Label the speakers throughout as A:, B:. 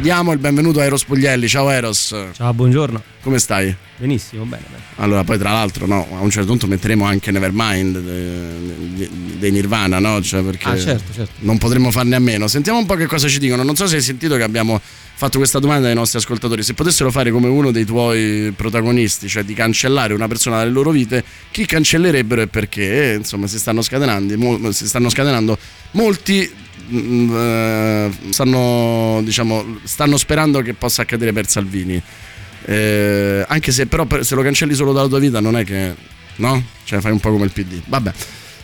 A: Diamo il benvenuto a Eros Puglielli. Ciao Eros.
B: Ciao, buongiorno.
A: Come stai?
B: Benissimo, bene, bene.
A: Allora, poi tra l'altro, no, a un certo punto metteremo anche Nevermind dei Nirvana, no? Cioè, perché
B: ah, certo, certo.
A: non potremmo farne a meno. Sentiamo un po' che cosa ci dicono. Non so se hai sentito che abbiamo fatto questa domanda ai nostri ascoltatori. Se potessero fare come uno dei tuoi protagonisti, cioè di cancellare una persona dalle loro vite, chi cancellerebbero e perché? insomma, si stanno scatenando, mo- si stanno scatenando molti eh, stanno, diciamo, stanno sperando che possa accadere per Salvini. Eh, anche se però se lo cancelli solo dalla tua vita non è che no? Cioè fai un po' come il PD. Vabbè,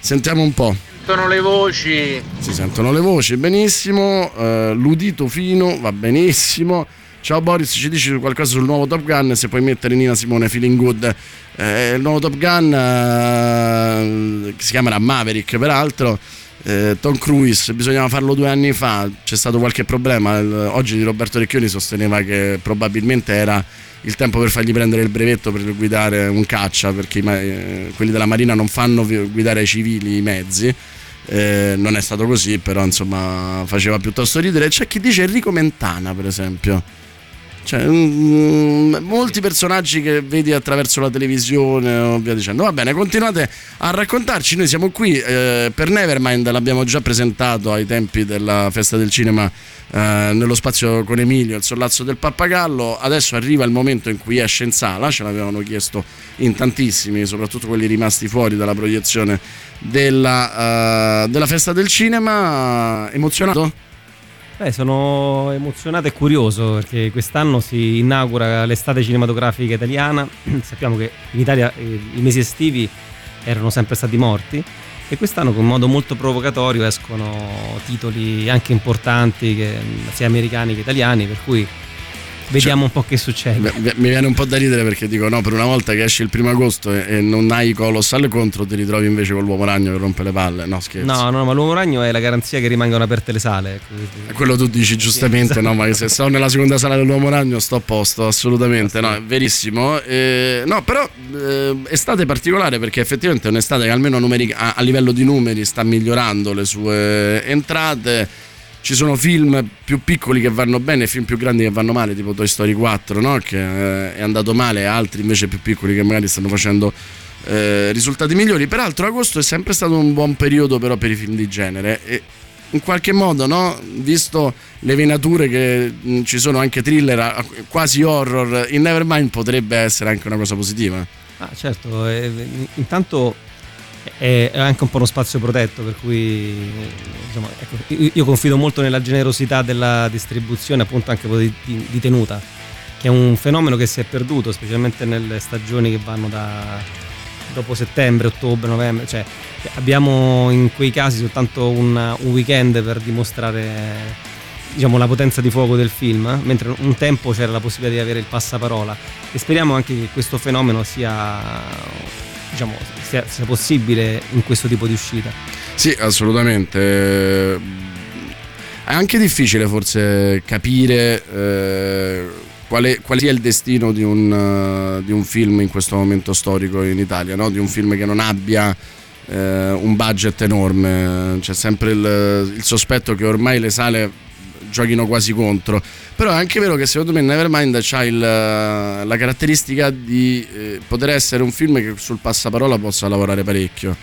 A: sentiamo un po'
C: sentono le voci.
A: Si sentono le voci, benissimo. Uh, l'udito fino, va benissimo. Ciao Boris, ci dici qualcosa sul nuovo Top Gun? Se puoi mettere Nina Simone, Feeling Good. Eh, il nuovo Top Gun, eh, si chiamerà Maverick, peraltro. Eh, Tom Cruise, bisognava farlo due anni fa, c'è stato qualche problema. Oggi Roberto Recchioni sosteneva che probabilmente era il tempo per fargli prendere il brevetto per guidare un caccia, perché eh, quelli della Marina non fanno guidare ai civili i mezzi. Eh, non è stato così, però insomma faceva piuttosto ridere. C'è chi dice Enrico Mentana, per esempio. Cioè, mm, molti personaggi che vedi attraverso la televisione o via dicendo. Va bene, continuate a raccontarci. Noi siamo qui eh, per Nevermind, l'abbiamo già presentato ai tempi della festa del cinema eh, nello spazio con Emilio, il sollazzo del pappagallo. Adesso arriva il momento in cui esce in sala, ce l'avevano chiesto in tantissimi, soprattutto quelli rimasti fuori dalla proiezione della, uh, della festa del cinema. Emozionato?
B: Beh, sono emozionato e curioso perché quest'anno si inaugura l'estate cinematografica italiana. Sappiamo che in Italia eh, i mesi estivi erano sempre stati morti e quest'anno con modo molto provocatorio escono titoli anche importanti che, sia americani che italiani, per cui Vediamo cioè, un po' che succede.
A: Mi viene un po' da ridere perché dico no, per una volta che esce il primo agosto e, e non hai Colossal contro, ti ritrovi invece con l'uomo ragno che rompe le palle. No, scherzo.
B: No, no, ma l'uomo ragno è la garanzia che rimangano aperte le sale.
A: Ecco. Quello tu dici giustamente, no, ma se sto nella seconda sala dell'uomo ragno sto a posto, assolutamente. No, è verissimo. Eh, no, però eh, estate particolare perché effettivamente è un'estate che almeno numeri, a, a livello di numeri sta migliorando le sue entrate ci sono film più piccoli che vanno bene e film più grandi che vanno male, tipo Toy Story 4, no? che eh, è andato male, altri invece più piccoli che magari stanno facendo eh, risultati migliori. Peraltro agosto è sempre stato un buon periodo però per i film di genere e in qualche modo, no? visto le venature che mh, ci sono anche thriller, quasi horror, in Nevermind potrebbe essere anche una cosa positiva.
B: Ah, certo, eh, intanto è anche un po' uno spazio protetto, per cui insomma, ecco, io confido molto nella generosità della distribuzione, appunto anche di, di, tenuta, che è un fenomeno che si è perduto, specialmente nelle stagioni che vanno da dopo settembre, ottobre, novembre, cioè abbiamo in quei casi soltanto un, un weekend per dimostrare diciamo, la potenza di fuoco del film, mentre un tempo c'era la possibilità di avere il passaparola. E speriamo anche che questo fenomeno sia diciamo, sia, sia possibile in questo tipo di uscita.
A: Sì, assolutamente. È anche difficile forse capire eh, quale, quale, sia il destino di un, uh, di un, film in questo momento storico in Italia, no? di un film che non abbia eh, un budget enorme. C'è sempre il, il sospetto che ormai le sale giochino quasi contro. Però è anche vero che secondo me Nevermind ha il, la caratteristica di eh, poter essere un film che sul passaparola possa lavorare parecchio.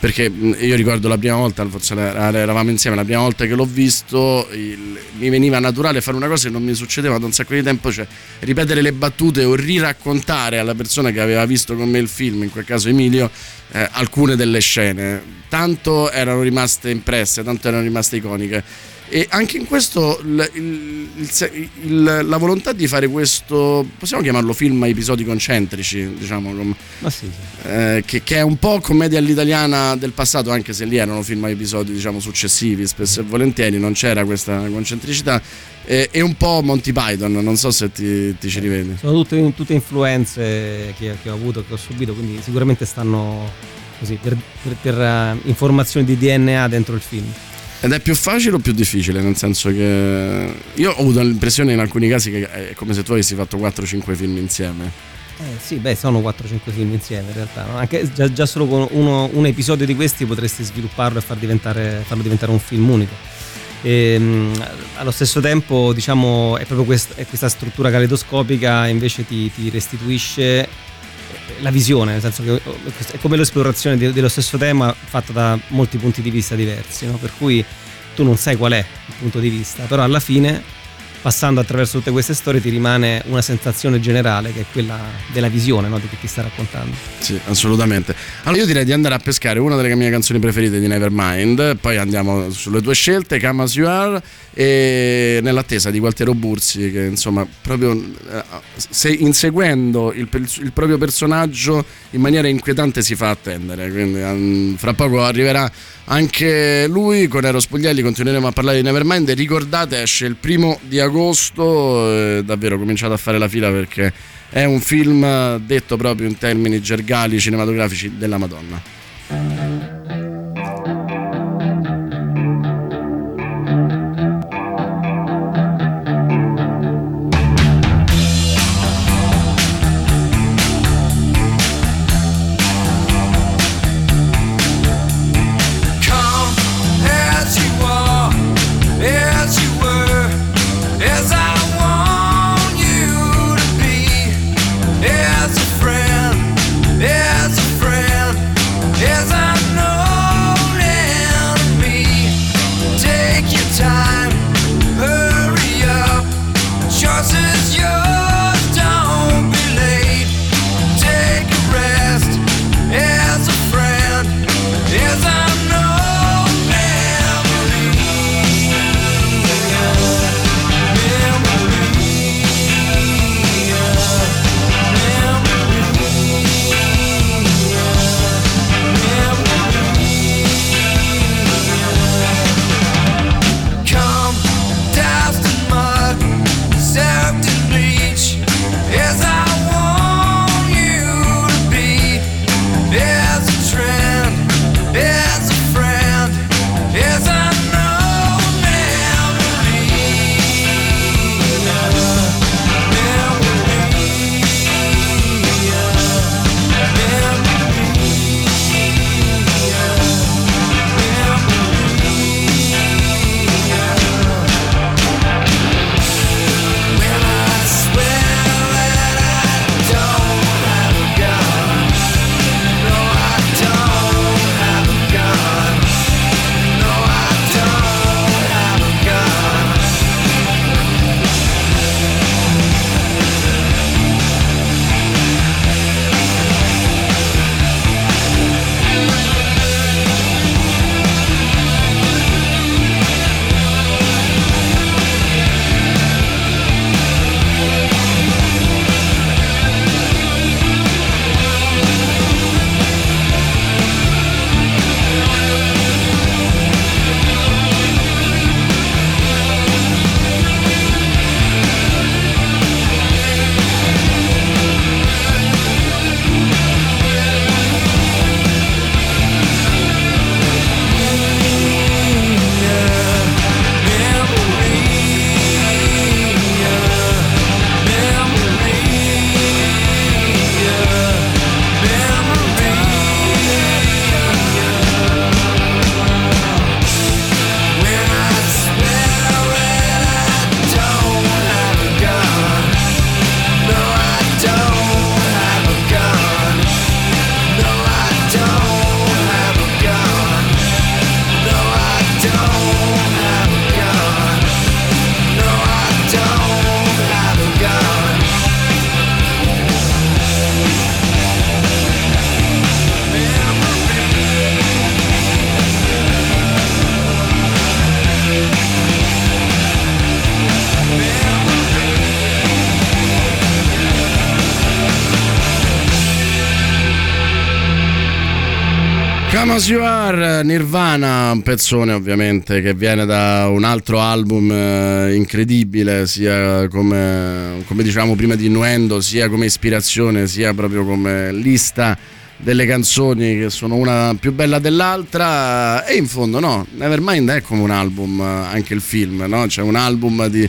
A: Perché io ricordo la prima volta, forse eravamo insieme, la prima volta che l'ho visto, il, mi veniva naturale fare una cosa che non mi succedeva da un sacco di tempo, cioè ripetere le battute o riraccontare alla persona che aveva visto con me il film, in quel caso Emilio, eh, alcune delle scene. Tanto erano rimaste impresse, tanto erano rimaste iconiche e anche in questo il, il, il, la volontà di fare questo, possiamo chiamarlo film a episodi concentrici, diciamo, com,
B: sì, sì.
A: Eh, che, che, è un po' commedia all'italiana del passato, anche se lì erano film a episodi diciamo, successivi, spesso e volentieri non c'era questa concentricità. Eh, e un po' Monty Python, non so se ti, ti ci rivedi.
B: Sono tutte, tutte influenze che, che, ho avuto, che ho subito, quindi sicuramente stanno così per, per, per uh, informazioni di DNA dentro il film.
D: Ed è più facile o più difficile? Nel senso che io ho avuto l'impressione in alcuni casi che è come se tu avessi fatto 4-5 film insieme.
B: Eh, sì, beh, sono 4-5 film insieme in realtà. No? Anche già, già, solo con uno, un episodio di questi potresti svilupparlo e far diventare, farlo diventare un film unico. E, ehm, allo stesso tempo, diciamo, è proprio questa, è questa struttura caleidoscopica invece ti, ti, restituisce la visione, nel senso che è come l'esplorazione dello stesso tema fatta da molti punti di vista diversi, no? per cui tu non sai qual è il punto di vista, però alla fine passando attraverso tutte queste storie ti rimane una sensazione generale che è quella della visione no? di chi ti sta raccontando.
D: Sì, assolutamente. Allora io direi di andare a pescare una delle mie canzoni preferite di Nevermind, poi andiamo sulle tue scelte, Come As You Are, e nell'attesa di Waltero Bursi che insomma proprio eh, se inseguendo il, il, proprio personaggio in maniera inquietante si fa attendere, quindi um, fra poco arriverà anche lui con Eros Spoglielli continueremo a parlare di Nevermind. Ricordate esce il primo di agosto davvero cominciate a fare la fila perché è un film detto proprio in termini gergali cinematografici della Madonna Are, Nirvana, un pezzone ovviamente che viene da un altro album eh, incredibile, sia come, come dicevamo prima di Innuendo, sia come ispirazione, sia proprio come lista
A: delle canzoni che sono una più bella dell'altra e in fondo no, Nevermind è come un album, anche il film, no? c'è un album di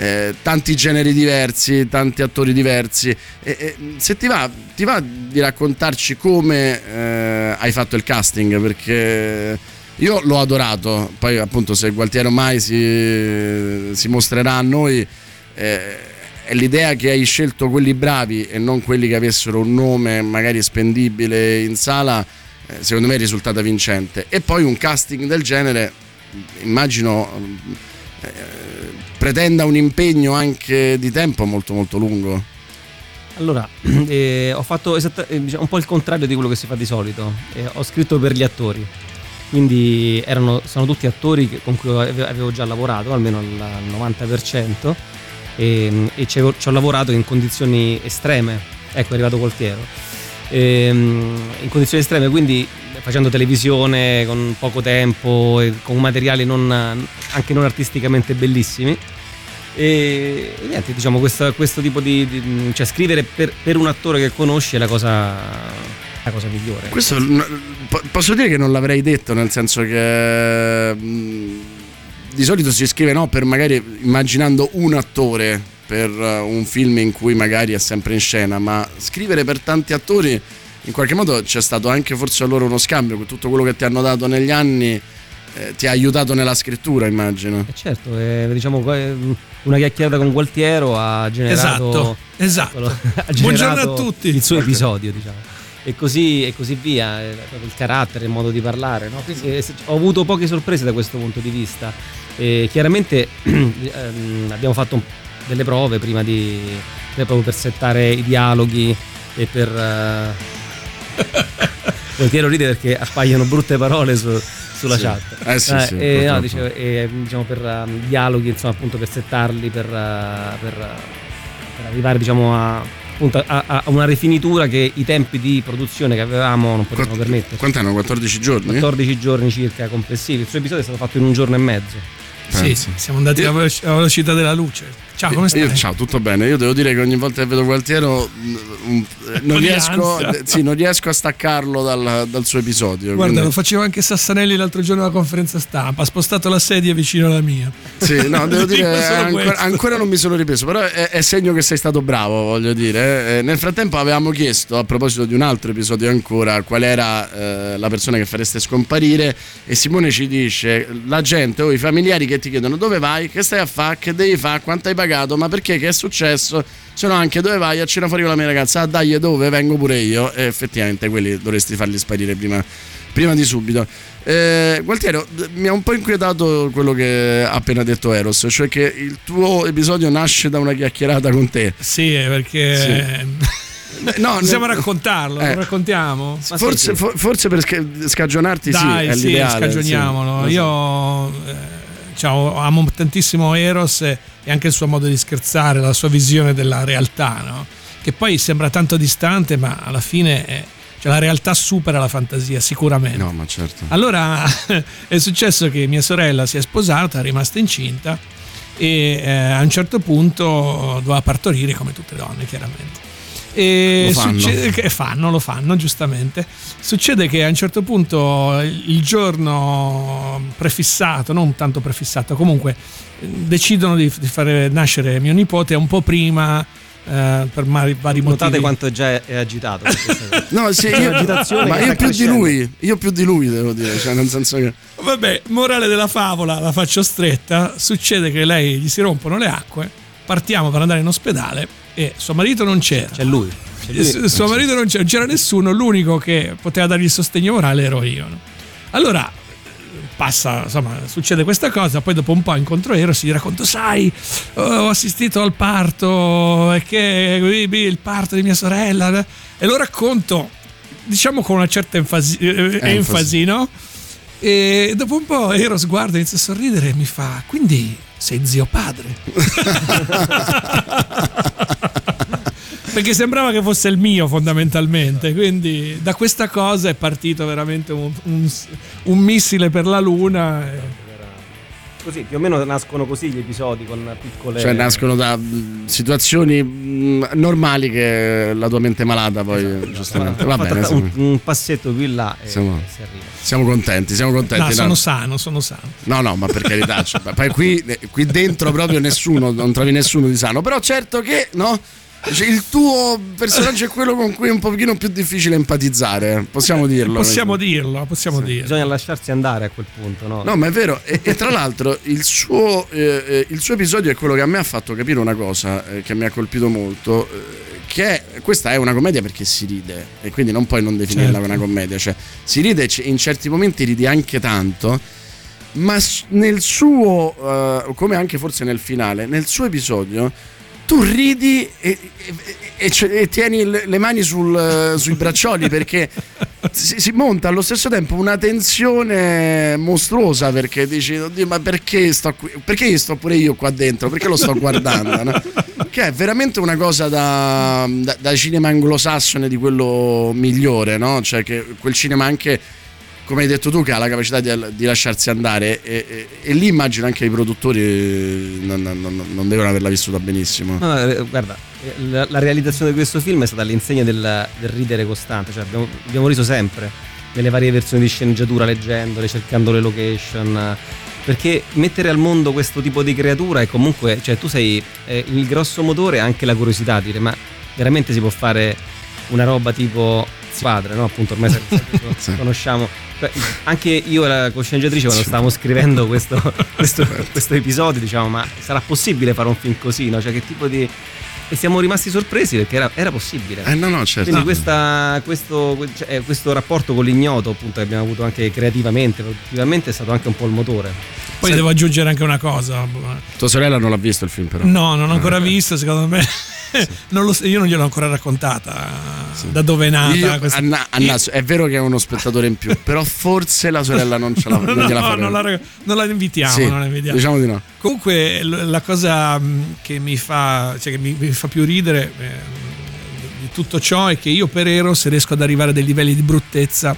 A: eh, tanti generi diversi, tanti attori diversi. E, e, se ti va, ti va di raccontarci come eh, hai fatto il casting, perché io l'ho adorato, poi appunto se Gualtiero mai si, si mostrerà a noi... Eh, è l'idea che hai scelto quelli bravi e non quelli che avessero un nome magari spendibile in sala, eh, secondo me è risultata vincente. E poi un casting del genere, immagino, eh, pretenda un impegno anche di tempo molto molto lungo.
B: Allora, eh, ho fatto esatta, eh, diciamo, un po' il contrario di quello che si fa di solito. Eh, ho scritto per gli attori. Quindi erano, sono tutti attori con cui avevo già lavorato, almeno al 90%, e, e ci, ho, lavorato in condizioni estreme. Ecco, è arrivato Coltiero. Ehm, in condizioni estreme, quindi facendo televisione con poco tempo e con materiali non, anche non artisticamente bellissimi. E, e niente, diciamo, questo, questo tipo di, di, cioè scrivere per, per, un attore che conosci è la cosa, la cosa migliore.
A: Questo posso dire che non l'avrei detto, nel senso che di solito si scrive no, per magari immaginando un attore per un film in cui magari è sempre in scena, ma scrivere per tanti attori in qualche modo c'è stato anche forse a loro uno scambio con tutto quello che ti hanno dato negli anni. Eh, ti ha aiutato nella scrittura, immagino.
B: Eh certo, eh, diciamo una chiacchierata con Gualtiero ha generato.
C: Esatto, esatto. ha generato Buongiorno a tutti.
B: Il suo episodio, diciamo. E così, e così via, eh, il carattere, il modo di parlare. No? Quindi, eh, ho avuto poche sorprese da questo punto di vista. E chiaramente ehm, abbiamo fatto delle prove prima di proprio per settare i dialoghi e per Voltiero ride perché appaiono brutte parole su, sulla
A: sì.
B: chat.
A: Eh sì,
B: eh,
A: sì,
B: e, no, dicevo, e, diciamo per um, dialoghi, insomma, appunto per settarli, per, uh, per, uh, per arrivare diciamo a, appunto, a, a, una rifinitura che i tempi di produzione che avevamo non potevano Quatt- permettere.
A: Quant'anno? 14 giorni?
B: 14 giorni circa complessivi. Il suo episodio è stato fatto in un giorno e mezzo.
C: Sì, siamo andati alla velocità della luce. Ciao, come stai?
A: Io, ciao, tutto bene. Io devo dire che ogni volta che vedo Gualtiero mm, eh, non, riesco, sì, non riesco, a staccarlo dal, dal suo episodio.
C: Guarda, quindi... lo faceva anche Sassanelli l'altro giorno alla conferenza stampa. Ha spostato la sedia vicino alla mia.
A: Sì, no, devo dire, ancora, ancora, non mi sono ripreso, però è, è, segno che sei stato bravo, voglio dire. Eh. Nel frattempo avevamo chiesto, a proposito di un altro episodio ancora, qual era eh, la persona che fareste scomparire e Simone ci dice, la gente o i familiari che ti chiedono dove vai, che stai a fare, che devi fare, quanto hai pagato pagato, ma perché che è successo? Se no anche dove vai a cena fuori con la mia ragazza, ah dai dove vengo pure io e effettivamente quelli dovresti farli sparire prima, prima di subito. Eh, Gualtiero, mi ha un po' inquietato quello che ha appena detto Eros, cioè che il tuo episodio nasce da una chiacchierata con te.
C: Sì, perché... Sì. No, possiamo nel... raccontarlo, eh, lo raccontiamo?
A: Forse, sì, sì. forse, per scagionarti
C: Dai,
A: sì, è
C: sì, l'ideale. scagioniamolo. Sì. Io eh, ciao, amo tantissimo Eros e e anche il suo modo di scherzare, la sua visione della realtà, no? che poi sembra tanto distante, ma alla fine è, cioè la realtà supera la fantasia sicuramente.
A: No, ma certo.
C: Allora è successo che mia sorella si è sposata, è rimasta incinta e eh, a un certo punto doveva partorire come tutte le donne, chiaramente. E
A: lo fanno.
C: Succede che fanno, lo fanno giustamente. Succede che a un certo punto il giorno prefissato, non tanto prefissato, comunque decidono di, di fare nascere mio nipote un po' prima eh, per vari, vari
B: Notate
C: motivi.
B: quanto già è agitato.
A: no, sì, io, ma io più di lui, io più di lui devo dire, cioè nel senso che...
C: Vabbè, morale della favola, la faccio stretta, succede che lei gli si rompono le acque, partiamo per andare in ospedale e suo marito non c'era.
B: C'è lui. C'è lui.
C: Suo marito non c'era, non c'era nessuno, l'unico che poteva dargli il sostegno morale ero io. No? Allora passa, insomma, succede questa cosa, poi dopo un po' incontro Eros, gli racconto, sai, ho assistito al parto, e che il parto di mia sorella, e lo racconto, diciamo con una certa enfasi, eh, enfasi no? E dopo un po' Eros guarda, inizia a sorridere e mi fa, quindi sei zio padre. perché sembrava che fosse il mio fondamentalmente, quindi da questa cosa è partito veramente un, un, un missile per la luna.
B: così, più o meno nascono così gli episodi con piccole...
A: Cioè nascono da mh, situazioni mh, normali che la tua mente malata poi
B: Esatto.
A: giustamente. Va bene,
B: un, un passetto in là e
A: Siamo-
B: si arriva.
A: siamo contenti, siamo contenti.
C: No,
A: no?
C: sono sano, sono sano.
A: No, no, ma per carità, cioè, poi qui, qui dentro proprio nessuno, non trovi nessuno di sano, però certo che, no? Cioè, Il tuo personaggio è quello con cui è un pochino più difficile empatizzare, possiamo dirlo.
C: Possiamo dirlo, possiamo dirlo.
B: Bisogna lasciarsi andare a quel punto, no?
A: No, ma è vero, e, e tra l'altro il suo, eh, eh, il suo episodio è quello che a me ha fatto capire una cosa eh, che mi ha colpito molto, eh, che è, questa è una commedia perché si ride, e quindi non puoi non definirla
C: Certo.
A: una commedia, cioè si ride, c- in certi momenti ridi anche tanto, ma nel suo, eh, come anche forse nel finale, nel suo episodio, tu ridi e, e- e- e- tieni le mani sul, sui braccioli perché si, si monta allo stesso tempo una tensione mostruosa perché dici oddio ma perché sto qui perché sto pure io qua dentro perché lo sto guardando no? che è veramente una cosa da, da- da cinema anglosassone di quello migliore no? cioè che quel cinema anche come hai detto tu che ha la capacità di, di lasciarsi andare e, e- e lì immagino anche i produttori eh, non, non- non devono averla vissuta benissimo
B: No, eh, guarda, la, la realizzazione di questo film è stata all'insegna del, del ridere costante, cioè abbiamo, abbiamo riso sempre nelle varie versioni di sceneggiatura, leggendole, cercando le location. Perché mettere al mondo questo tipo di creatura è comunque, cioè tu sei eh, il grosso motore e anche la curiosità, dire ma veramente si può fare una roba tipo padre, no? Appunto ormai
A: Sì.
B: conosciamo. Beh, Anche io e la cosceneggiatrice quando stavamo scrivendo questo, questo, questo episodio diciamo ma sarà possibile fare un film così, no? Cioè che tipo di... E siamo rimasti sorpresi perché era, era possibile.
A: eh no no certo
B: Quindi questa- questo, cioè, questo rapporto con l'ignoto appunto che abbiamo avuto anche creativamente, produttivamente è stato anche un po' il motore.
C: Poi devo aggiungere anche una cosa.
A: tua sorella non l'ha visto il film però
C: No, non ho ancora
A: Ah.
C: visto, secondo me. Non lo io non gliel'ho ancora raccontata da dove è nata.
A: Io-
C: questa-
A: Anna- Anna, è vero che è uno spettatore in più, però forse la sorella non ce la,
C: No,
A: non
C: no, non la, non la invitiamo,
A: Sì,
C: non la invitiamo.
A: diciamo di no.
C: Comunque la cosa mh, che mi fa, cioè, che mi, mi fa più ridere eh, di tutto ciò è che io per Eros riesco ad arrivare a dei livelli di bruttezza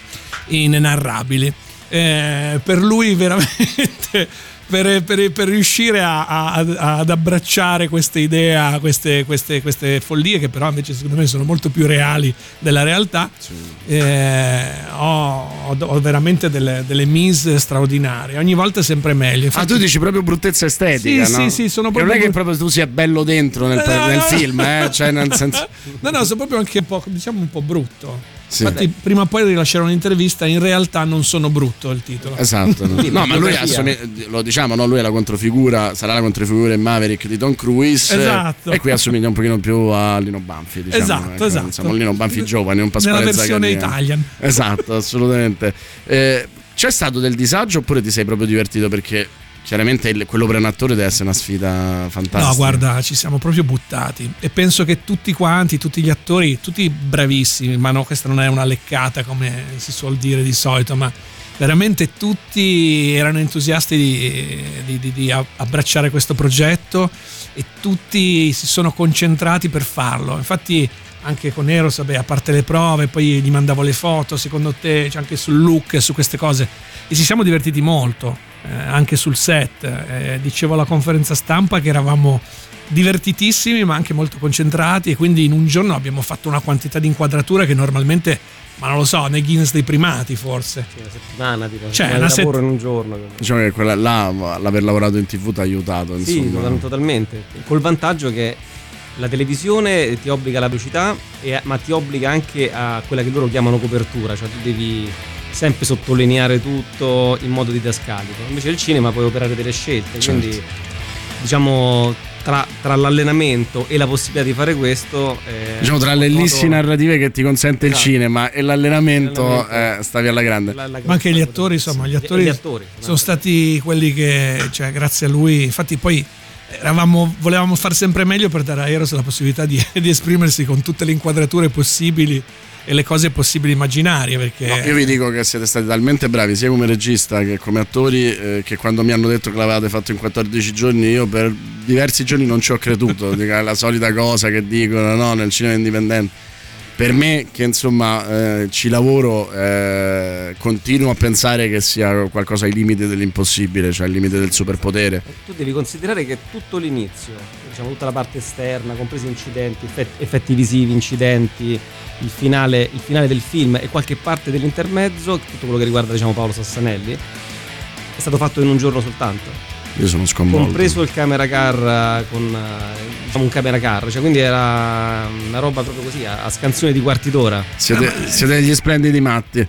C: inenarrabili. Eh, per lui veramente per, per- per riuscire a- a- ad abbracciare queste idee, queste, queste- queste follie che però invece secondo me sono molto più reali della realtà, eh, ho, ho- veramente delle, delle mise straordinarie. Ogni volta è sempre meglio.
A: Ah,
C: Infatti-
A: tu dici proprio bruttezza estetica,
C: Sì,
A: no?
C: sì, sì, sono
A: Che non
C: proprio
A: è che proprio tu sia bello dentro nel,
C: no,
A: nel
C: no.
A: film, eh? Cioè, nel senso.
C: No, no, sono proprio anche un po', diciamo un po' brutto.
A: Sì.
C: Infatti, prima o poi rilascerò un'intervista. In realtà non sono brutto il titolo.
A: Esatto, no, No, ma lui assome- lo diciamo, no? lui è la controfigura, sarà la controfigura in Maverick di Tom Cruise.
C: Esatto.
A: E qui assomiglia un pochino più a Lino Banfi, diciamo.
C: Esatto,
A: ecco,
C: esatto.
A: Insomma, Lino Banfi giovane, un
C: Nella
A: Pasquale
C: versione
A: Zaccaria.
C: Italian.
A: Esatto, assolutamente. Eh, c'è stato del disagio oppure ti sei proprio divertito perché chiaramente il- quello per un attore deve essere una sfida fantastica.
C: No, guarda, ci siamo proprio buttati. E penso che tutti quanti, tutti gli attori, tutti bravissimi, ma no, questa non è una leccata come si suol dire di solito, ma veramente tutti erano entusiasti di, di- di- di abbracciare questo progetto e tutti si sono concentrati per farlo. Infatti anche con Eros, vabbè, a parte le prove, poi gli mandavo le foto, secondo te, cioè anche sul look, su queste cose. E ci siamo divertiti molto, eh, anche sul set. Eh, dicevo alla conferenza stampa che eravamo divertitissimi ma anche molto concentrati e quindi in un giorno abbiamo fatto una quantità di inquadrature che normalmente, ma non lo so, nei Guinness dei primati forse.
B: Sì, una settimana, tipo,
C: Cioè,
B: una
C: una
B: lavoro
C: set-
B: in un giorno.
A: Diciamo che quella là, l'aver lavorato in tv ti ha aiutato,
B: Sì,
A: insomma.
B: totalmente. Col vantaggio che la televisione ti obbliga alla velocità, e- ma ti obbliga anche a quella che loro chiamano copertura, cioè tu devi sempre sottolineare tutto in modo didascalico. Invece il cinema puoi operare delle scelte,
A: Certo.
B: quindi diciamo tra, tra l'allenamento e la possibilità di fare questo... eh,
A: Diciamo tra le ellissi
B: modo-
A: narrative che ti consente il
B: Esatto.
A: cinema e l'allenamento,
B: L'allenamento.
A: eh, stavi alla grande.
B: la- la-
C: Ma anche gli attori, insomma, gli attori,
B: gli attori
C: sono stati quelli che, cioè, grazie a lui, infatti poi eravamo, volevamo far sempre meglio per dare a Eros la possibilità di, di esprimersi con tutte le inquadrature possibili e le cose possibili immaginarie, perché...
A: No, io vi dico che siete stati talmente bravi sia come regista che come attori eh, che quando mi hanno detto che l'avevate fatto in 14 giorni io per diversi giorni non ci ho creduto, la solita cosa che dicono no, nel cinema indipendente. Per me che insomma eh, ci lavoro eh, continuo a pensare che sia qualcosa ai limiti dell'impossibile, cioè al limite del superpotere.
B: Tu devi considerare che tutto l'inizio, diciamo tutta la parte esterna, compresi incidenti, effetti, visivi, incidenti, il finale, il finale, del film e qualche parte dell'intermezzo, tutto quello che riguarda diciamo, Paolo Sassanelli, è stato fatto in un giorno soltanto.
A: Io sono sconvolto.
B: Compreso il camera car con diciamo un camera car, cioè quindi era una roba proprio così, a, a scansione di quarti d'ora.
A: Siete, siete degli splendidi matti.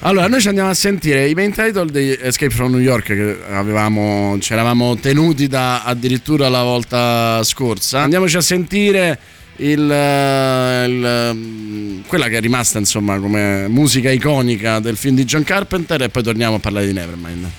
A: Allora, noi ci andiamo a sentire i main title di Escape from New York che avevamo, ci eravamo tenuti da addirittura la volta scorsa. Andiamoci a sentire il, il, quella che è rimasta insomma come musica iconica del film di John Carpenter e poi torniamo a parlare di Nevermind.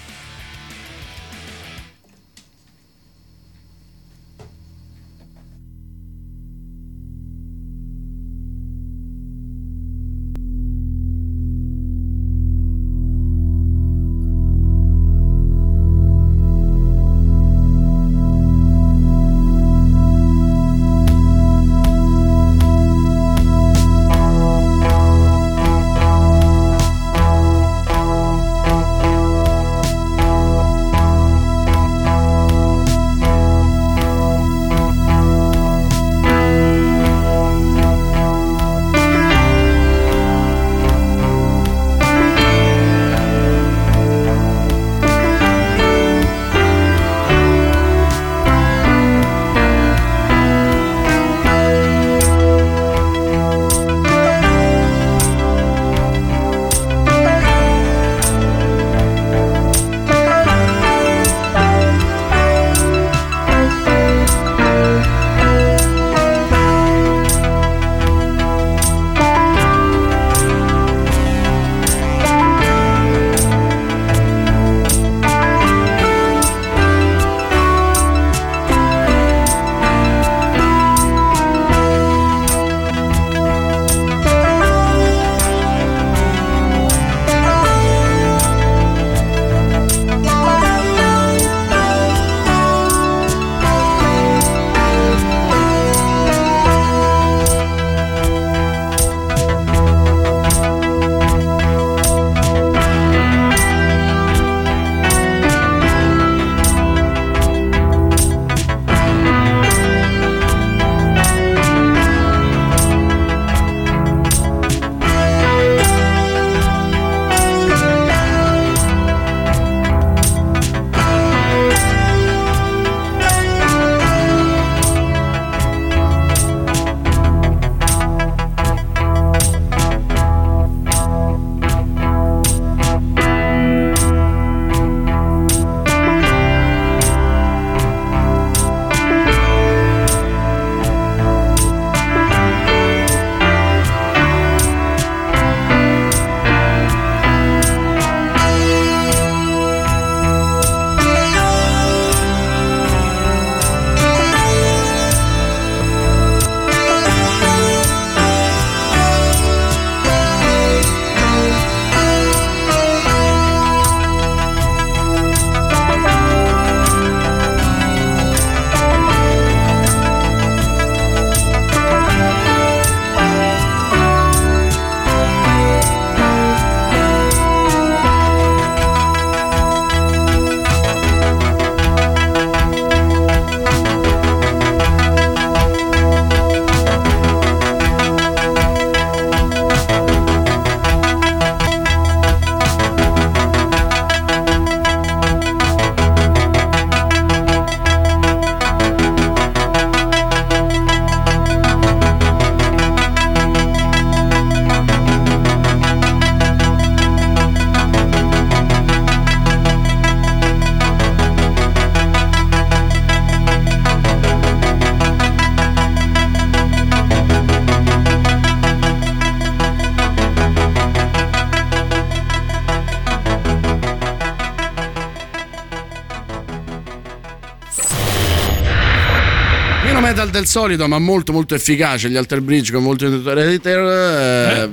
A: Del solito, ma molto molto efficace. Gli Alter Bridge con molto editor. Eh,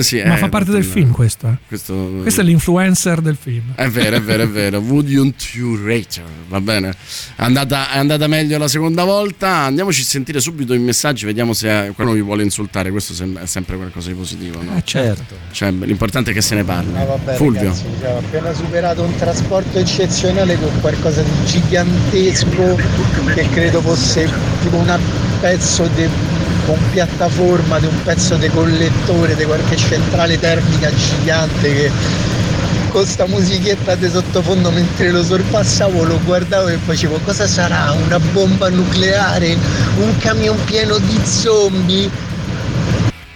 A: sì,
C: Ma
A: eh,
C: fa parte del
A: tutto-
C: film questo. eh.
A: Questo,
C: Questo è l'influencer del film.
A: È vero, è vero, è vero. Wouldn't you rate her? Va bene. È andata, è andata meglio la seconda volta. Andiamoci a sentire subito i messaggi, vediamo se qualcuno vi vuole insultare. Questo è sempre qualcosa di positivo, no?
C: Eh, certo.
B: Certo.
A: Cioè, l'importante è che se ne parli.
E: Ah, vabbè,
A: Fulvio.
E: ragazzi, abbiamo appena superato un trasporto eccezionale con qualcosa di gigantesco che credo fosse tipo un pezzo di con piattaforma di un pezzo di collettore di qualche centrale termica gigante che con sta musichetta di sottofondo mentre lo sorpassavo lo guardavo e facevo cosa sarà? Una bomba nucleare? Un camion pieno di zombie?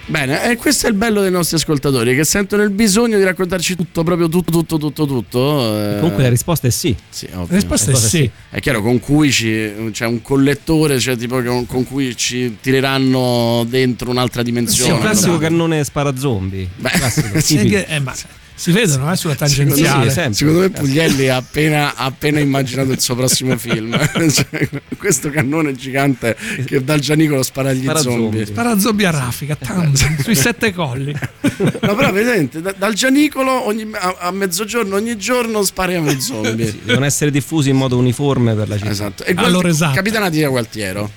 A: Bene, e questo è il bello dei nostri ascoltatori che sentono il bisogno di raccontarci tutto, proprio tutto, tutto, tutto, tutto. eh,
B: Comunque la risposta è sì.
A: sì.
C: La risposta è
B: cosa
C: sì.
A: È chiaro, con cui ci, c'è un collettore, cioè tipo con, con cui ci tireranno dentro un'altra
B: Sì,
A: dimensione.
B: un classico
A: no?
B: cannone spara zombie.
A: Beh,
B: Classico,
A: sì.
C: Eh, ma si vedono eh, sulla
A: Secondo,
C: tangenziale.
B: Sì, sempre.
A: secondo me Puglielli ha appena, appena immaginato il suo prossimo film. Cioè, questo cannone gigante che dal Gianicolo spara gli
B: Spara
A: zombie.
B: zombie.
C: Spara zombie a raffica, tam, sui sette colli.
A: No, però vedete, da- dal Gianicolo ogni- a, a mezzogiorno ogni giorno spariamo i zombie.
B: Sì, devono essere diffusi in modo uniforme per la città.
A: Esatto. E
C: Allora, esatto.
A: Capitanati da Gualtiero.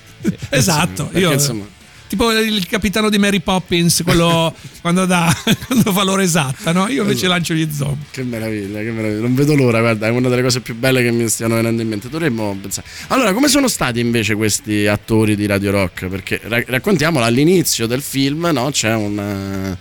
C: Esatto,
A: Perché,
C: io
A: insomma,
C: tipo il capitano di Mary Poppins, quello quando, dà, quando fa l'ora esatta, no? Io invece lancio gli zombie.
A: Che meraviglia, che meraviglia. Non vedo l'ora, guarda, è una delle cose più belle che mi stiano venendo in mente. Dovremmo pensare. Allora, come sono stati invece questi attori di Radio Rock? Perché ra- raccontiamolo all'inizio del film, no? C'è un,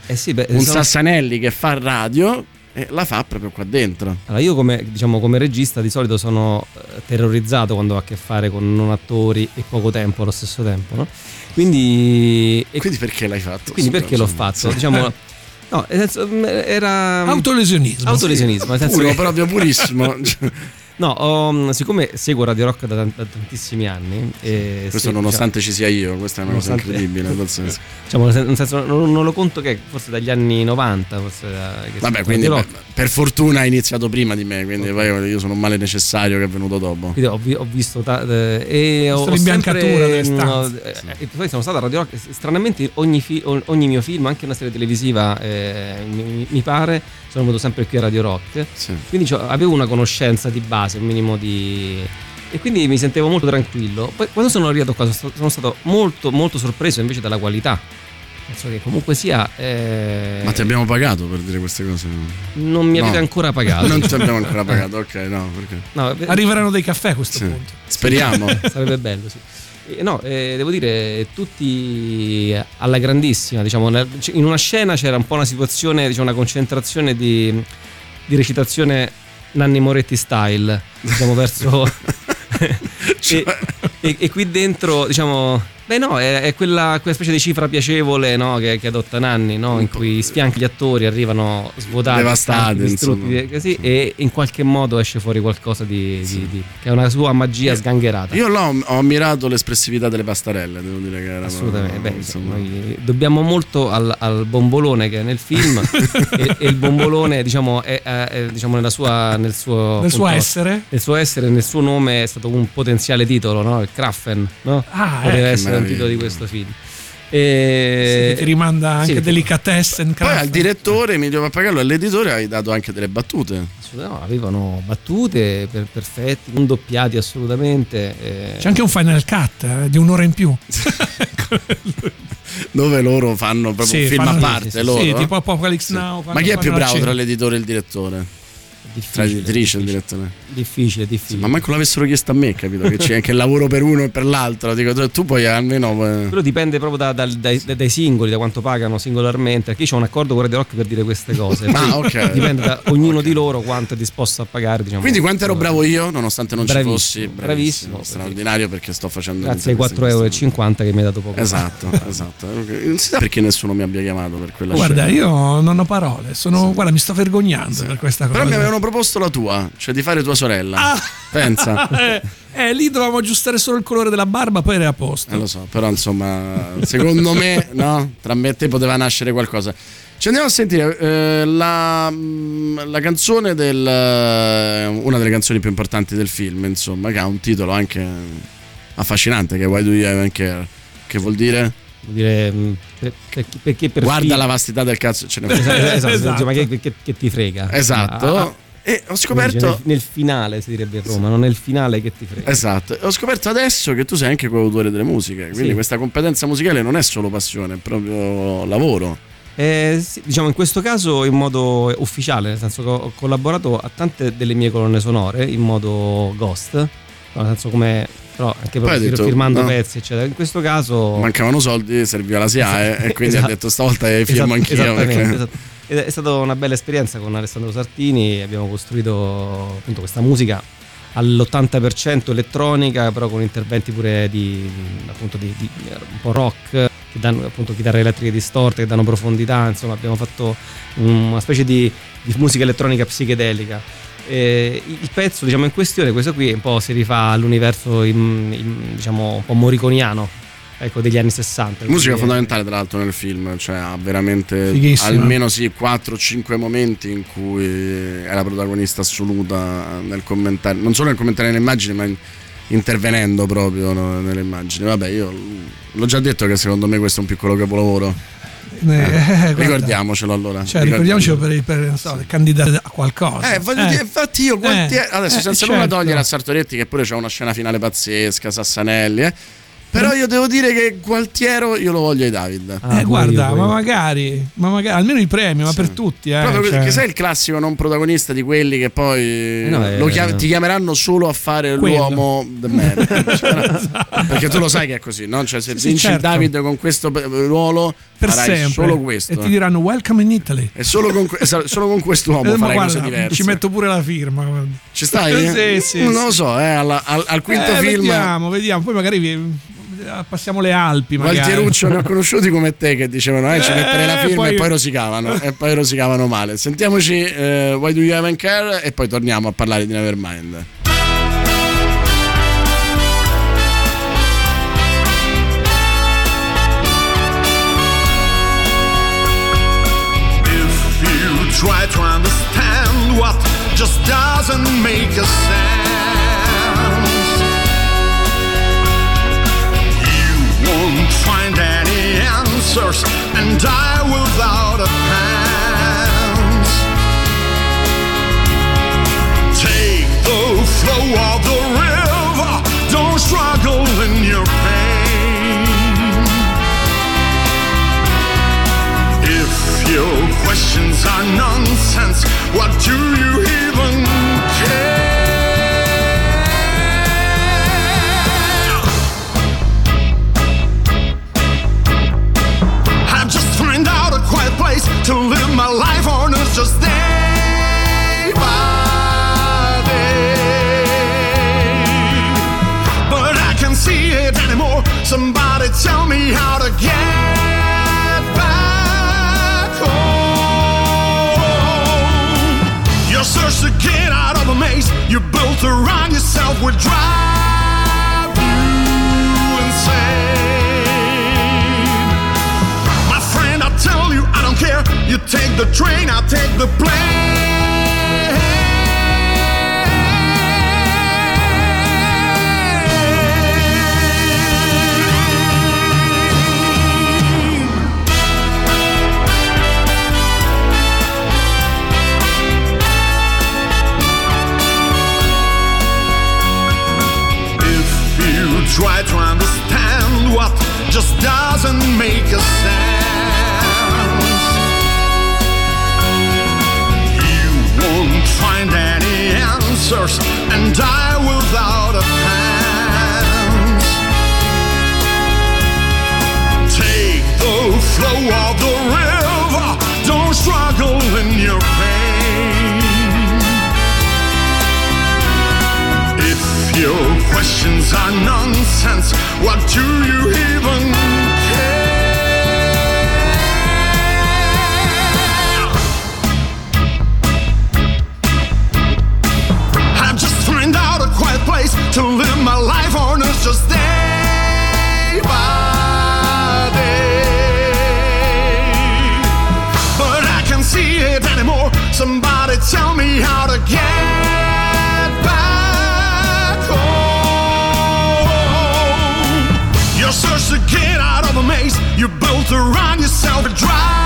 A: eh,
B: Eh sì, beh,
A: un
B: sono-
A: Sassanelli che fa radio e la fa proprio qua dentro.
B: Allora, io come, diciamo, come regista di solito sono eh, terrorizzato quando ho a che fare con non attori e poco tempo allo stesso tempo, no? Quindi, e
A: Quindi perché l'hai fatto?
B: quindi perché l'ho fatto?
A: sì.
B: Diciamo, no, nel senso, mh, era
C: Autolesionismo.
B: autolesionismo, nel senso
A: Puro,
B: che-
A: proprio purissimo.
B: no, ho- siccome seguo Radio Rock da, da tantissimi anni, e
A: questo
B: sì,
A: nonostante ci sia io, questa è una cosa incredibile.
B: diciamo, diciamo, nel senso, non, non lo conto che forse dagli anni 90, forse da- che
A: Vabbè, quindi
B: Rock.
A: per fortuna hai iniziato prima di me, quindi poi io sono un male necessario che è venuto dopo.
B: Quindi ho, vi- ho visto ta- eh, e ho,
C: Visto
B: ho
C: l'imbiancatura
B: sempre,
C: delle
B: mm,
C: stanze.
B: eh, e poi sono stato a Radio Rock stranamente ogni, fi- ogni mio film anche una serie televisiva eh, mi, mi pare sono venuto sempre qui a Radio Rock
A: Sì.
B: quindi avevo una conoscenza di base un minimo di e quindi mi sentivo molto tranquillo poi quando sono arrivato qua sono stato, sono stato molto molto sorpreso invece dalla qualità penso che comunque sia eh,
A: Ma ti abbiamo pagato per dire queste cose?
B: non mi
A: No.
B: avete ancora pagato
A: Non ti abbiamo ancora pagato, ok, no, perché?
B: No, eh,
C: Arriveranno dei caffè a questo
A: Sì.
C: punto.
A: Speriamo.
B: Sarebbe bello, sì. Eh, No, eh, devo dire, tutti alla grandissima, diciamo, in una scena c'era un po' una situazione, diciamo, una concentrazione di, di recitazione Nanni Moretti style, diciamo, verso...
A: Cioè,
B: e, e- e qui dentro, diciamo, beh no, è, è quella, quella specie di cifra piacevole no, che, che adotta Nanni, no, in cui sfianchi gli attori arrivano svuotati,
A: Devastati,
B: distrutti,
A: insomma.
B: così, e in qualche modo esce fuori qualcosa di, di- di- che è una sua magia sgangherata.
A: Io l'ho, ho ammirato l'espressività delle pastarelle, devo dire che era
B: Assolutamente, beh,
A: insomma.
B: noi dobbiamo molto al, al bombolone che è nel film e, e il bombolone diciamo, è, è- è, diciamo, nella sua, nel suo,
C: Nel suo essere?
B: nel suo essere, nel suo nome è stato un potenziale titolo, no? il Kraffen, no?
C: Ah,
B: poteva
C: eh,
B: essere un
A: meraviglia.
B: titolo di questo film. E...
C: Sì, ti rimanda anche
B: sì,
C: delicatessen.
A: Poi al direttore Emilio Pappagallo e all'editore hai dato anche delle battute.
B: no, avevano battute per- perfetti, non doppiati assolutamente. eh.
C: C'è anche un final cut eh, di un'ora in più.
A: Dove loro fanno proprio
C: Sì,
A: un film
C: fanno-
A: a parte.
B: sì, sì,
A: loro,
C: sì,
A: eh?
C: tipo Apocalypse Now.
A: Ma chi è più bravo tra l'editore e il direttore?
B: Difficile,
A: l'editrice e il
B: difficile,
A: direttore?
B: difficile, difficile.
A: Ma manco l'avessero chiesto a me, capito? Che c'è anche il lavoro per uno e per l'altro. Dico, tu- puoi almeno. eh,
B: Quello dipende proprio da- dal- dai, dai singoli, da quanto pagano singolarmente. Perché io ho un accordo con Radio Rock per dire queste cose.
A: Ah,
B: Poi
A: ok.
B: Dipende da ognuno
A: Ok.
B: di loro quanto è disposto a pagare. Diciamo.
A: Quindi quanto ero bravo io, nonostante non
B: Bravissimo,
A: ci fossi?
B: bravissimo.
A: Straordinario perché sto facendo
B: Grazie ai 4,50 euro che mi hai dato poco.
A: Esatto, esatto. Non si sa perché nessuno mi abbia chiamato per quella
C: Guarda,
A: scena.
C: io non ho parole. Sono, Guarda, mi sto vergognando per questa cosa.
A: Però mi avevano proposto la tua, cioè di fare tua sorella.
C: Ah!
A: Pensa.
C: eh, eh, lì dovevamo aggiustare solo il colore della barba, poi era a posto.
A: Eh, lo so, però insomma, secondo me, no, tra me e te poteva nascere qualcosa. Ci andiamo a sentire eh, la, mm, la canzone del eh, una delle canzoni più importanti del film, insomma, che ha un titolo anche affascinante che è Why Do You Even Care? Che vuol dire?
B: dire, mm, per, perché per
F: Guarda fi- la vastità del cazzo, ce ne
B: esatto, esatto, esatto. ma che, che, che, ti frega?
F: Esatto. Ah, e ho scoperto
B: nel, nel, finale si direbbe a Roma, non nel finale che ti frega.
F: Esatto. Ho scoperto adesso che tu sei anche coautore delle musiche, quindi sì. questa competenza musicale non è solo passione, è proprio lavoro.
B: Eh, sì, diciamo in questo caso in modo ufficiale, nel senso che ho collaborato a tante delle mie colonne sonore in modo ghost, nel senso come però anche proprio detto, firmando no. pezzi eccetera. In questo caso
F: mancavano soldi serviva la SIAE esatto, e quindi esatto, ha detto stavolta firmo
B: esatto,
F: anch'io
B: è stata una bella esperienza con Alessandro Sartini. Abbiamo costruito appunto questa musica all'80% elettronica però con interventi pure di appunto di, di un po' rock che danno appunto chitarre elettriche distorte che danno profondità. Insomma abbiamo fatto una specie di, di musica elettronica psichedelica eh, il pezzo diciamo, in questione, questo qui, un po' si rifà all'universo in, in, diciamo, un po' moriconiano ecco, degli anni 60.
F: Musica quindi... fondamentale tra l'altro nel film, cioè ha veramente Fighissima. almeno sì 4-5 momenti in cui è la protagonista assoluta nel commentare, non solo nel commentare le immagini ma in, intervenendo proprio no, nelle immagini. Vabbè, io l'ho già detto che secondo me questo è un piccolo capolavoro. Eh, eh, ricordiamocelo allora.
C: Cioè, ricordiamocelo per, per so, candidare a qualcosa.
F: Eh, eh. dire, infatti io quanti, eh, adesso senza certo. nulla togliere a Sartoretti che pure c'è una scena finale pazzesca, Sassanelli, eh però io devo dire che Gualtiero io lo voglio ai David.
C: Ah, eh, guarda, ma magari, ma magari, almeno il premio, sì. ma per tutti. Eh,
F: Proprio cioè. perché sei il classico non protagonista di quelli che poi eh, no, eh, chiam- ti chiameranno solo a fare quello. l'uomo the man. esatto. Perché tu lo sai che è così, no? Cioè, se sì, vinci certo. David con questo ruolo per sempre. solo questo.
C: E ti diranno welcome in Italy.
F: E solo con, solo con quest'uomo eh, farai guarda, cose diverse.
C: Ci metto pure la firma.
F: Ci stai?
C: sì, sì,
F: non lo so, eh, al, al, al quinto
C: eh,
F: film.
C: Vediamo, vediamo. Poi magari vi passiamo le Alpi. Magari.
F: Valtieruccio ne ho conosciuti come te che dicevano eh, ci metterei la firma poi... e poi rosicavano e poi rosicavano male. Sentiamoci uh, Why Do You Even Care e poi torniamo a parlare di Nevermind. try to understand what just doesn't make a sense. Answers and die without a pants. Take the flow of the river, don't struggle in your pain. If your questions are nonsense, what do you even to live my life on is just day by day. But I can't see it anymore. Somebody tell me how to get back home. Your search to get out of a maze you built around yourself with drive You take the train, I'll take the plane. If you try to understand what just doesn't make a sense. Answers and die without a pants. Take the flow of the river, don't struggle in your pain. If your questions are nonsense, what do you even to live my life on earth just day by day. But I can't see it anymore. Somebody tell me how to get back home. Your search to get out. Of the maze you built around yourself to drive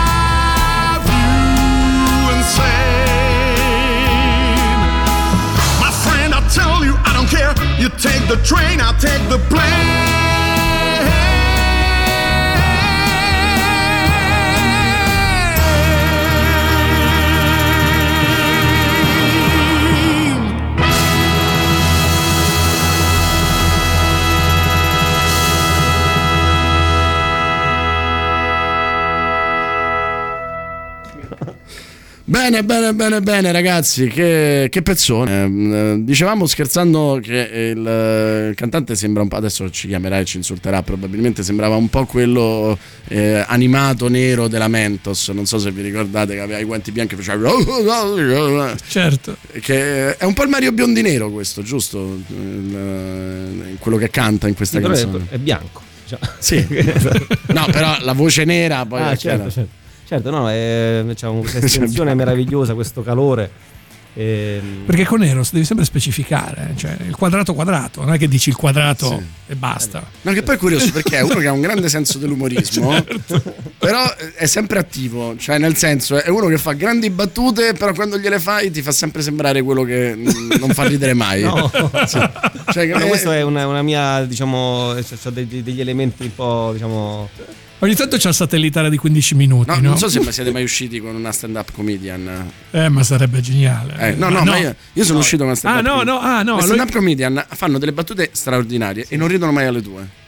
F: You take the train, I'll take the plane.
A: Bene, bene, bene, bene, ragazzi. Che, che pezzone. Eh, dicevamo scherzando che il, eh, cantante sembra un po'. Adesso ci chiamerà e ci insulterà. Probabilmente sembrava un po' quello eh, animato nero della Mentos. Non so se vi ricordate che aveva i guanti bianchi e faceva.
C: Certo.
A: Che è un po' il Mario Biondi nero, questo, giusto? Il- quello che canta in questa canzone.
B: è bianco. Cioè.
A: Sì. No, però la voce nera poi
B: Ah, certo, certo. Certo, no, è, c'è questa estensione meravigliosa, questo calore. Ehm,
C: Perché con Eros devi sempre specificare, cioè il quadrato quadrato, non è che dici il quadrato
A: Sì.
C: e basta.
A: No, che poi è curioso perché è uno che ha un grande senso dell'umorismo, però è sempre attivo, cioè nel senso è uno che fa grandi battute, però quando gliele fai ti fa sempre sembrare quello che mm, non fa ridere mai.
B: No.
A: Sì. Cioè,
B: no,
A: è-
B: questo è una, una mia, diciamo, c'ho degli, degli elementi un po', diciamo...
C: Ogni tanto c'è il satellitare di 15 minuti,
A: No,
C: no?
A: non so se siete mai usciti con una stand-up comedian.
C: Eh, ma sarebbe geniale.
A: Eh, no, no, ma io, io sono uscito con una stand-up
C: Ah, no, no, ah, no.
A: Stand-up comedian fanno delle battute straordinarie e non ridono mai alle tue.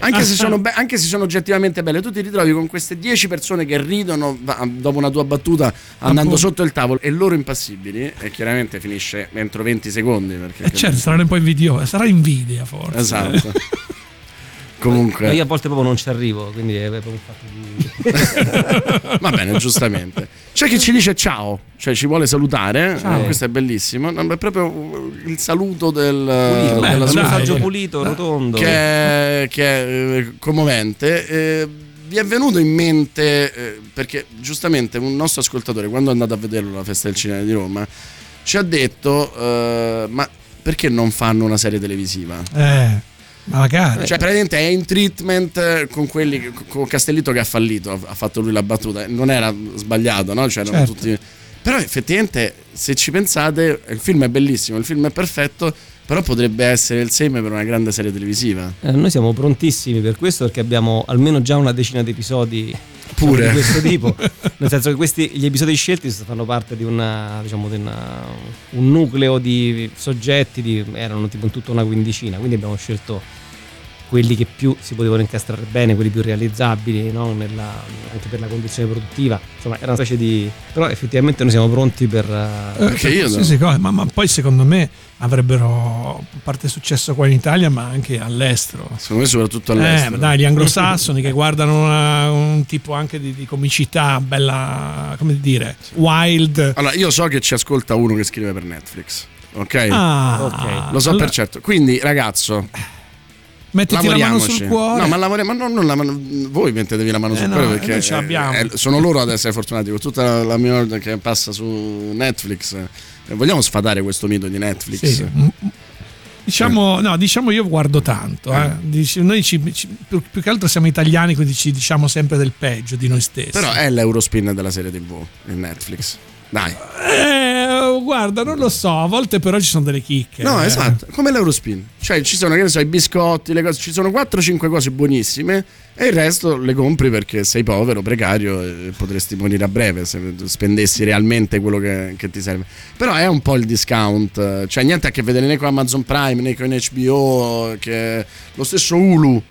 A: Anche se, sono be- anche se sono oggettivamente belle, tu ti ritrovi con queste 10 persone che ridono dopo una tua battuta andando sotto il tavolo e loro impassibili e chiaramente finisce entro 20 secondi. Perché,
C: Eh, certo, saranno un po' invidiosi. Sarà invidia, forse.
A: Esatto. Comunque,
B: io a volte proprio non ci arrivo, quindi è proprio un fatto di...
A: va bene, giustamente. C'è chi ci dice ciao, cioè ci vuole salutare.
C: Ciao.
A: eh, questo è bellissimo. No, è proprio il saluto del,
B: Pulito,
A: della
B: messaggio pulito, rotondo.
A: che è, che è, eh, commovente. Eh, vi è venuto in mente, eh, perché giustamente un nostro ascoltatore, quando è andato a vederlo alla festa del cinema di Roma, ci ha detto: Ma perché non fanno una serie televisiva?
C: Eh, magari.
A: Cioè, praticamente è in treatment eh, con quelli con Castellito che ha fallito, ha fatto lui la battuta. Non era sbagliato, no? Cioè,
C: Certo.
A: tutti. Però effettivamente, se ci pensate, il film è bellissimo, il film è perfetto, però potrebbe essere il seme per una grande serie televisiva.
B: Eh, noi siamo prontissimi per questo perché abbiamo almeno già una decina di episodi
A: Pure.
B: di questo tipo. Nel senso che questi, gli episodi scelti fanno parte di, una, diciamo, di una- un nucleo di soggetti, di- erano tipo in tutta una quindicina, quindi abbiamo scelto quelli che più si potevano incastrare bene, quelli più realizzabili, no? Nella- anche per la condizione produttiva. Insomma, era una specie di... però effettivamente noi siamo pronti per... eh,
A: Perché io.
C: Qualsiasi cosa, ma, ma poi secondo me avrebbero a parte successo qua in Italia, ma anche all'estero.
A: Secondo me, soprattutto
C: Eh,
A: all'estero.
C: dai, gli anglosassoni che guardano una- un tipo anche di, di comicità bella, come dire, wild.
A: Allora, io so che ci ascolta uno che scrive per Netflix. Ok?
C: Ah,
B: Ok.
A: Lo so
C: allora,
A: per certo. Quindi, ragazzo,
C: Mettiti la mano sul cuore.
A: No, ma lavoriamo, ma non, non la mano, voi mettetevi la mano
C: Eh,
A: sul
C: no,
A: cuore
C: eh,
A: perché
C: l'abbiamo.
A: eh, eh, sono loro ad essere fortunati con tutta la, la mia ordine che passa su Netflix. Eh, vogliamo sfatare questo mito di Netflix?
C: Sì. Diciamo, no, diciamo io guardo tanto. eh. Noi ci- ci- più, più che altro siamo italiani, quindi ci diciamo sempre del peggio di noi stessi.
A: Però è l'Eurospin della serie TV, il Netflix. Dai.
C: Eh, guarda, non lo so, a volte però ci sono delle chicche.
A: No,
C: eh.
A: esatto, come l'Eurospin. Cioè, ci sono, che ne so, i biscotti, le cose, ci sono 4-5 cose buonissime e il resto le compri perché sei povero, precario e potresti morire a breve se spendessi realmente quello che, che ti serve. Però è un po' il discount, cioè niente a che vedere né con Amazon Prime né con HBO, che lo stesso Hulu,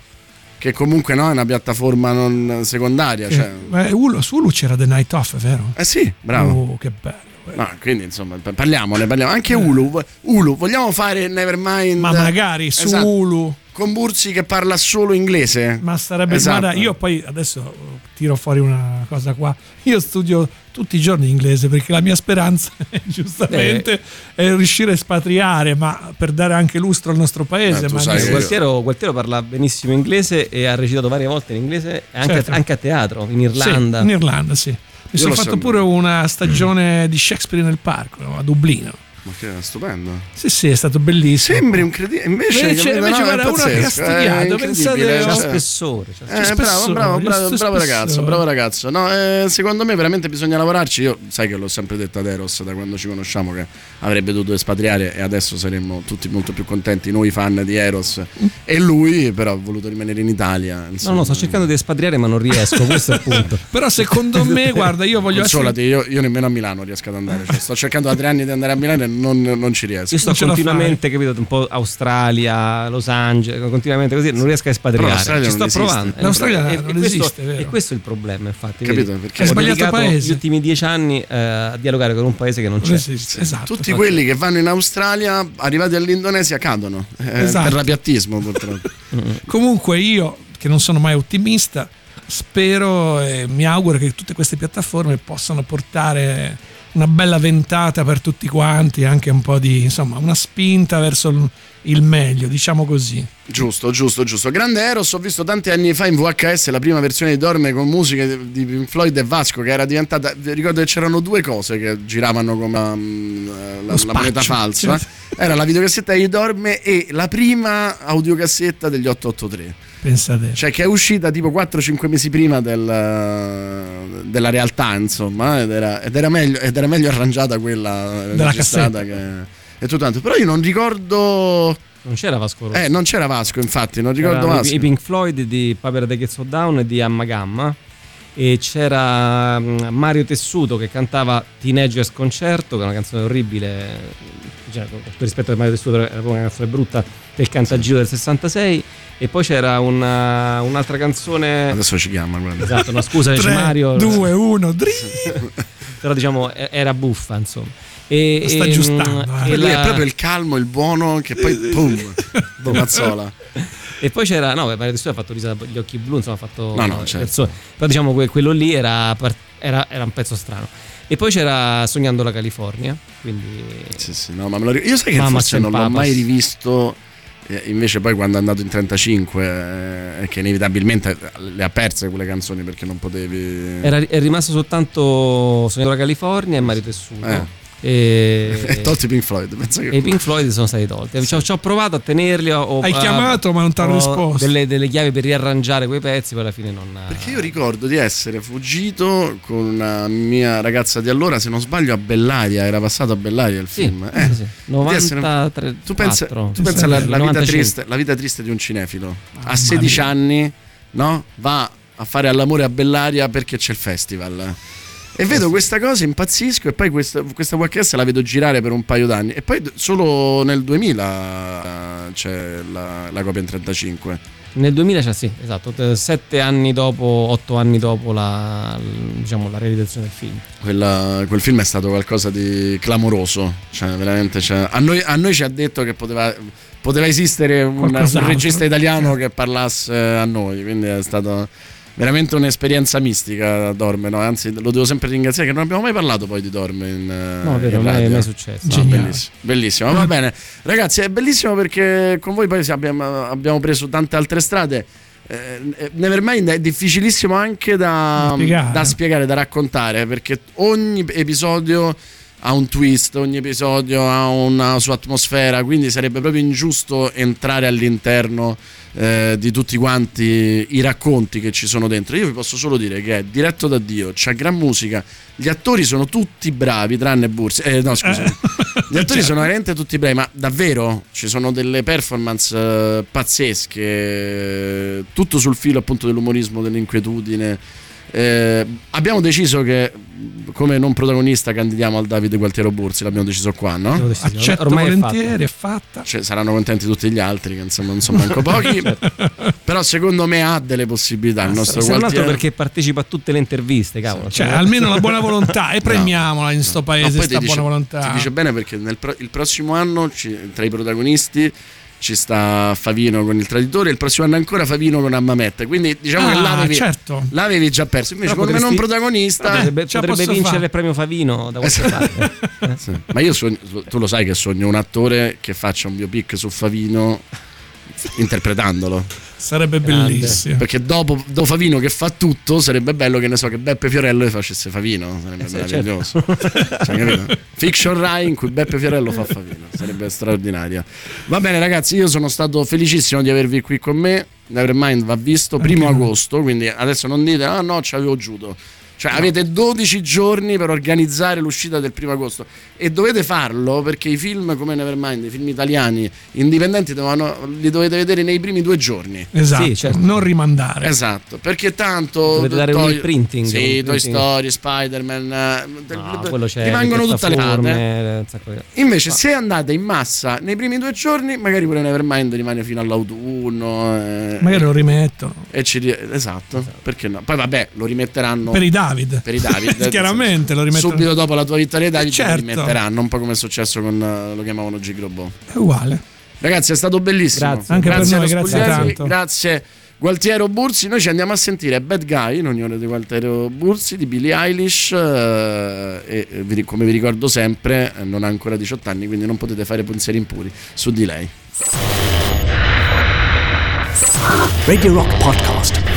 A: che comunque no, è una piattaforma non secondaria.
C: Che-
A: Cioè,
C: eh, Hulu- su Hulu c'era The Night Off, vero?
A: eh sì, bravo.
C: Oh, che bello. eh.
A: No, quindi insomma, pa- parliamone, parliamo. Anche Hulu, Hulu, vogliamo fare Nevermind?
C: Ma magari su
A: Esatto.
C: Hulu.
A: Con Bursi che parla solo inglese?
C: Ma sarebbe
A: Esatto.
C: guarda, io poi adesso tiro fuori una cosa qua. Io studio tutti i giorni inglese perché la mia speranza è giustamente è riuscire a espatriare, ma per dare anche lustro al nostro paese.
A: Tu
C: ma
A: sai
B: Gualtiero, Gualtiero parla benissimo inglese e ha recitato varie volte in inglese anche,
C: Certo.
B: anche a teatro, in
C: Sì,
B: Irlanda.
C: in Irlanda, sì. Mi sono fatto
A: so.
C: pure una stagione di Shakespeare nel parco a Dublino.
A: Ma che stupendo.
C: Sì, sì, è stato bellissimo.
A: Sembri un credito. Invece,
C: Invece-
A: capito?
C: invece
A: No, è
C: guarda, uno
A: pazzesco,
C: castigato,
A: è
C: pensate-
B: C'ha
A: cioè.
B: spessore. c'ha
A: Eh,
B: spessore.
A: bravo, bravo, bravo, bravo ragazzo, bravo ragazzo. No, eh, secondo me veramente bisogna lavorarci. Io sai che l'ho sempre detto ad Eros da quando ci conosciamo che avrebbe dovuto espatriare e adesso saremmo tutti molto più contenti, noi fan di Eros e lui però ha voluto rimanere in Italia.
B: No,
A: insomma.
B: no, sto cercando di espatriare, ma non riesco. Questo è il punto.
C: Però secondo me, guarda, io voglio essere...
A: Consolati, io, io nemmeno a Milano riesco ad andare. Cioè, sto cercando da tre anni di andare a Milano e non, non ci riesco.
B: Io sto
C: Non
B: continuamente, capito, un po' Australia, Los Angeles, continuamente così, non riesco a espatriare. Ci
A: non
B: sto
A: esiste.
B: provando.
C: L'Australia
B: E- e
C: non
B: questo-
C: esiste, vero?
B: E questo è il problema, infatti.
A: Capito?
B: vedi?
A: Perché-
B: Ho
C: È sbagliato paese.
B: gli ultimi dieci anni eh, a dialogare con un paese che non c'è.
C: Non esiste, esatto.
A: Tutti quelli che vanno in Australia, arrivati all'Indonesia, cadono eh,
C: Esatto.
A: per rapiattismo, purtroppo.
C: Comunque io, che non sono mai ottimista, spero e mi auguro che tutte queste piattaforme possano portare una bella ventata per tutti quanti, anche un po' di, insomma, una spinta verso il- meglio, diciamo così.
A: Giusto, giusto, giusto. Grande Eros, ho visto tanti anni fa in VHS la prima versione di Dorme con musiche di Pink Floyd e Vasco che era diventata... Ricordo che c'erano due cose che giravano come um, la, la moneta falsa. Era la videocassetta di Dorme e la prima audiocassetta degli 883.
C: Pensate.
A: Cioè che è uscita tipo 4-5 mesi prima del- della realtà, insomma, ed era, ed era meglio, ed era meglio arrangiata quella
C: Della
A: registrata che, e tutto tanto. Però io non ricordo...
B: Non c'era Vasco Rossi.
A: Eh, non c'era Vasco, infatti, non ricordo
B: i-
A: Vasco.
B: I Pink Floyd di Papera de Gets Down e di Amma Gamma. E c'era mm, Mario Tessuto che cantava Teenagers Concerto, che è una canzone orribile. Cioè, con tutto rispetto a Mario Tessuto, era proprio una canzone brutta del Cantagiro del 66. E poi c'era una- un'altra canzone.
A: Adesso ci chiama, guarda.
B: Esatto, no, scusa, dice
C: 3,
B: Mario.
C: 2, 1,
B: Però diciamo era buffa, insomma. E,
C: sta
B: e,
C: aggiustando,
B: mm,
C: eh.
B: e
A: Lui
B: la-
A: è proprio il calmo, il buono, che poi boom, mazzola.
B: E poi c'era, no, Mario Tessuto ha fatto Lisa gli occhi blu, insomma ha fatto
A: No, no,
B: eh,
A: certo.
B: Però diciamo que- quello lì era, era, era un pezzo strano. E poi c'era Sognando la California, quindi
A: Sì, sì, no, ma me lo ricordo. Io sai che
B: Mamma
A: forse non l'ho mai rivisto. eh, Invece poi quando è andato in 35 eh, che inevitabilmente le ha perse quelle canzoni perché non potevi
B: era, è rimasto soltanto Sognando la California e Mario Tessuto.
A: Eh.
B: E,
A: e tolti Pink Floyd pensa che
B: e i Pink Floyd sono stati tolti. Ci ho, ci ho provato a tenerli. Ho,
C: Hai chiamato, ma non t'hanno
B: ho
C: risposto.
B: Delle, delle chiavi per riarrangiare quei pezzi, poi alla fine non.
A: perché io ricordo di essere fuggito con una mia ragazza di allora se non sbaglio a Bellaria era passato a Bellaria il
B: Sì,
A: film eh.
B: sì, sì.
A: di essere-
B: 93.
A: tu pensa, tu
C: Sì,
A: pensa
C: sì,
A: alla,
C: sì,
A: la, vita
B: 95.
A: triste, la vita triste di un cinefilo
C: Mamma
A: a 16
C: mia.
A: anni no? va a fare all'amore a Bellaria perché c'è il festival e vedo questa cosa, impazzisco e poi questa, questa VHS la vedo girare per un paio d'anni e poi solo nel 2000 eh, c'è la, la copia in 35.
B: Nel 2000 c'è sì, esatto, t- sette anni dopo, otto anni dopo la, diciamo, la realizzazione del film.
A: Quella- quel film è stato qualcosa di clamoroso, cioè veramente cioè, a, noi, a noi ci ha detto che poteva, poteva esistere un, un regista italiano che parlasse a noi, quindi è stato veramente un'esperienza mistica Dorme, no? anzi lo devo sempre ringraziare che non abbiamo mai parlato poi di Dorme in, eh,
B: No, vero,
A: in
B: mai,
A: radio.
B: mai successo.
A: No, bellissimo, bellissimo. Va bene, ragazzi, è bellissimo perché con voi poi abbiamo, abbiamo preso tante altre strade. Eh, Nevermind è difficilissimo anche da
C: Da spiegare.
A: da spiegare, da raccontare, perché ogni episodio ha un twist, ogni episodio ha una sua atmosfera, quindi sarebbe proprio ingiusto entrare all'interno eh, di tutti quanti i racconti che ci sono dentro. Io vi posso solo dire che è diretto da Dio, c'è gran musica, gli attori sono tutti bravi, tranne Bursi. Eh, no, scusa. Gli attori sono veramente tutti bravi, ma davvero ci sono delle performance eh, pazzesche, tutto sul filo appunto dell'umorismo, dell'inquietudine. Eh, abbiamo deciso che come non protagonista candidiamo al Davide Gualtiero Bursi, l'abbiamo deciso qua, no?
B: Decidere.
C: Accetto
B: Ormai è
C: volentieri, è fatta.
A: Cioè, saranno contenti tutti gli altri, che insomma non sono manco pochi. Però secondo me ha delle possibilità il nostro
B: Se non altro
A: Gualtiero.
B: perché partecipa a tutte le interviste, cavolo.
C: Cioè, almeno la buona volontà. E premiamola in sto
A: No,
C: paese,
A: poi
C: sta
A: ti dice,
C: buona volontà.
A: ti dice bene perché nel pro- il prossimo anno ci- tra i protagonisti ci sta Favino con il traditore, il prossimo anno ancora Favino con Ammamette. Quindi diciamo che
C: Ah,
A: l'avevi,
C: certo.
A: l'avevi già perso. Invece,
B: Però
A: come non protagonista,
B: potrebbe,
C: la
B: potrebbe
C: posso
B: vincere
C: fare.
B: il premio Favino da qualche parte.
A: Sì. Ma io sogno, tu lo sai che sogno un attore che faccia un biopic su Favino interpretandolo.
C: Sarebbe
B: Grande.
C: bellissimo.
A: Perché dopo Do Favino che fa tutto, sarebbe bello che ne so che Beppe Fiorello le facesse Favino. Sarebbe
B: Eh sì,
A: meraviglioso. Cioè, capito? Fiction Rai in cui Beppe Fiorello fa Favino. Sarebbe straordinaria. Va bene, ragazzi, io sono stato felicissimo di avervi qui con me. Nevermind va visto primo agosto, quindi adesso non dite ah no, ci avevo Cioè avete 12 giorni per organizzare l'uscita del primo agosto e dovete farlo perché i film come Nevermind, i film italiani indipendenti devono- li dovete vedere nei primi due giorni.
C: Esatto,
B: Sì, certo.
C: non rimandare.
A: Esatto, perché tanto
B: Dovete dare un
A: Toy-
B: imprinting,
A: Sì,
B: un
A: Toy. Story, Spider-Man, eh,
B: No, quello c'è
A: rimangono tutte le date.
B: piattaforme, un sacco di-
A: Invece, se andate in massa nei primi due giorni, magari pure Nevermind rimane fino all'autunno. eh,
C: Magari lo rimettono.
A: e ci ri- esatto, perché no? Poi vabbè, lo rimetteranno
C: Per i David.
A: per i David.
C: Chiaramente lo rimettono.
A: Subito dopo la tua vittoria dei David
C: Certo.
A: lo rimetteranno, un po' come è successo con eh, lo chiamavano Gigrobot.
C: È uguale.
A: Ragazzi, è stato bellissimo.
B: Grazie.
C: Anche per noi, grazie tanto.
A: Grazie Gualtiero Bursi. Noi ci andiamo a sentire Bad Guy in unione di Gualtiero Bursi di Billie Eilish. eh, e eh, come vi ricordo sempre, non ha ancora 18 anni, quindi non potete fare pensieri impuri su di lei.
G: Radio Rock Podcast.